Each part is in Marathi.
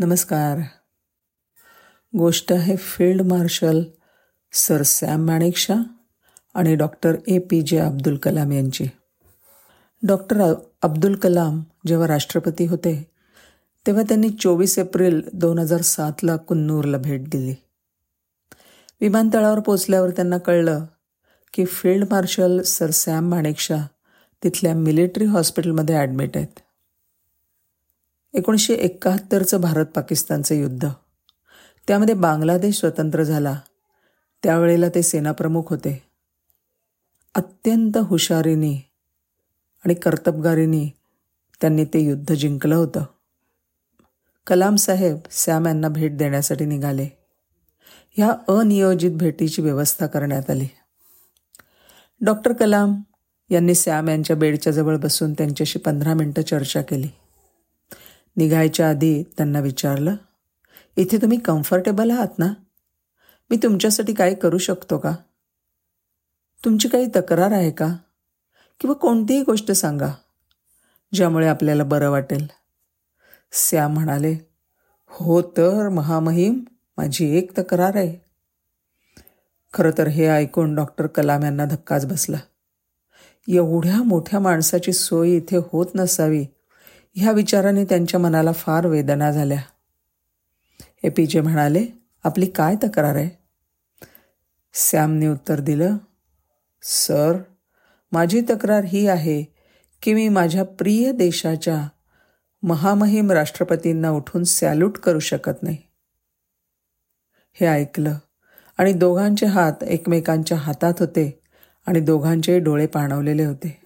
नमस्कार. गोष्ट आहे field marshal sir Sam Manekshaw आणि डॉक्टर ए पी जे अब्दुल कलाम यांची. डॉक्टर अब्दुल कलाम जेव्हा राष्ट्रपती होते तेव्हा त्यांनी चोवीस एप्रिल दोन हजार सातला कुन्नूरला भेट दिली. विमानतळावर पोचल्यावर त्यांना कळलं की field marshal sir Sam Manekshaw तिथल्या मिलिटरी हॉस्पिटलमध्ये ॲडमिट आहेत. एकोणीसशे एकाहत्तरचं भारत पाकिस्तानचं युद्ध. त्यामध्ये बांगलादेश स्वतंत्र झाला. त्यावेळेला ते सेनाप्रमुख होते. अत्यंत हुशारीने आणि कर्तबगारीने त्यांनी ते युद्ध जिंकलं होतं. कलाम साहेब सॅम यांना भेट देण्यासाठी निघाले. ह्या अनियोजित भेटीची व्यवस्था करण्यात आली. डॉक्टर कलाम यांनी सॅम यांच्या बेडच्या जवळ बसून त्यांच्याशी पंधरा मिनटं चर्चा केली. निघायच्या आधी त्यांना विचारलं इथे तुम्ही कम्फर्टेबल आहात ना? मी तुमच्यासाठी काय करू शकतो का? तुमची काही तक्रार आहे का? किंवा कोणतीही गोष्ट सांगा ज्यामुळे आपल्याला बरं वाटेल. श्याम म्हणाले हो तर महामहिम माझी एक तक्रार आहे. खरं तर हे ऐकून डॉक्टर कलाम यांना धक्काच बसला. एवढ्या मोठ्या माणसाची सोय इथे होत नसावी ह्या विचाराने त्यांच्या मनाला फार वेदना झाल्या. ए पी जे म्हणाले आपली काय तक्रार आहे? सॅमने उत्तर दिलं सर माझी तक्रार ही आहे की मी माझ्या प्रिय देशाच्या महामहिम राष्ट्रपतींना उठून सॅल्यूट करू शकत नाही. हे ऐकलं आणि दोघांचे हात एकमेकांच्या हातात होते आणि दोघांचे डोळे पाणवलेले होते.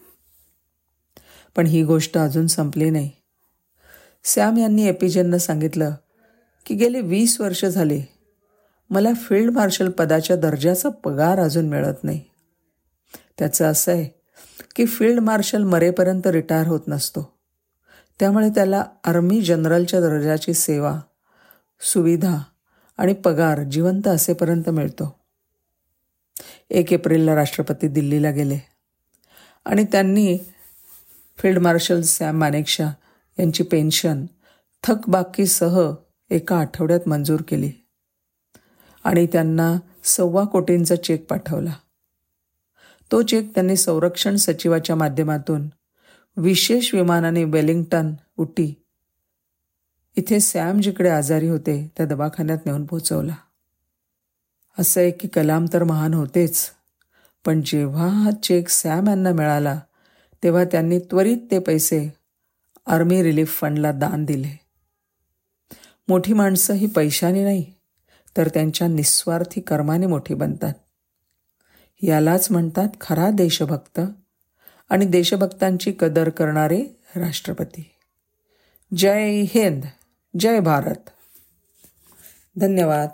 पण ही गोष्ट अजून संपली नाही. सॅम यांनी एपिजेननं सांगितलं की गेले वीस वर्ष झाली. मला फील्ड मार्शल पदाच्या दर्जाचा पगार अजून मिळत नाही. त्याचं असं आहे की फील्ड मार्शल मरेपर्यंत रिटायर होत नसतो. त्यामुळे त्याला आर्मी जनरलच्या दर्जाची सेवा सुविधा आणि पगार जिवंत असेपर्यंत मिळतो. एक एप्रिलला राष्ट्रपती दिल्लीला गेले आणि त्यांनी फील्ड मार्शल सॅम मानेकशा यांची पेन्शन थकबाकीसह एका आठवड्यात मंजूर केली. आणि त्यांना सव्वा कोटींचा चेक पाठवला. तो चेक त्यांनी संरक्षण सचिवाच्या माध्यमातून विशेष विमानाने वेलिंग्टन उटी इथे सॅम जिकडे आजारी होते त्या दवाखान्यात नेऊन पोचवला असं आहे की कलाम तर महान होतेच पण जेव्हा हा चेक सॅम यांना मिळाला तेव्हा त्यांनी त्वरित ते पैसे आर्मी रिलीफ फंडला दान दिले. मोठी माणसं ही पैशाने नाही तर त्यांच्या निस्वार्थी कर्माने मोठी बनतात. यालाच म्हणतात खरा देशभक्त आणि देशभक्तांची कदर करणारे राष्ट्रपती. जय हिंद जय भारत. धन्यवाद.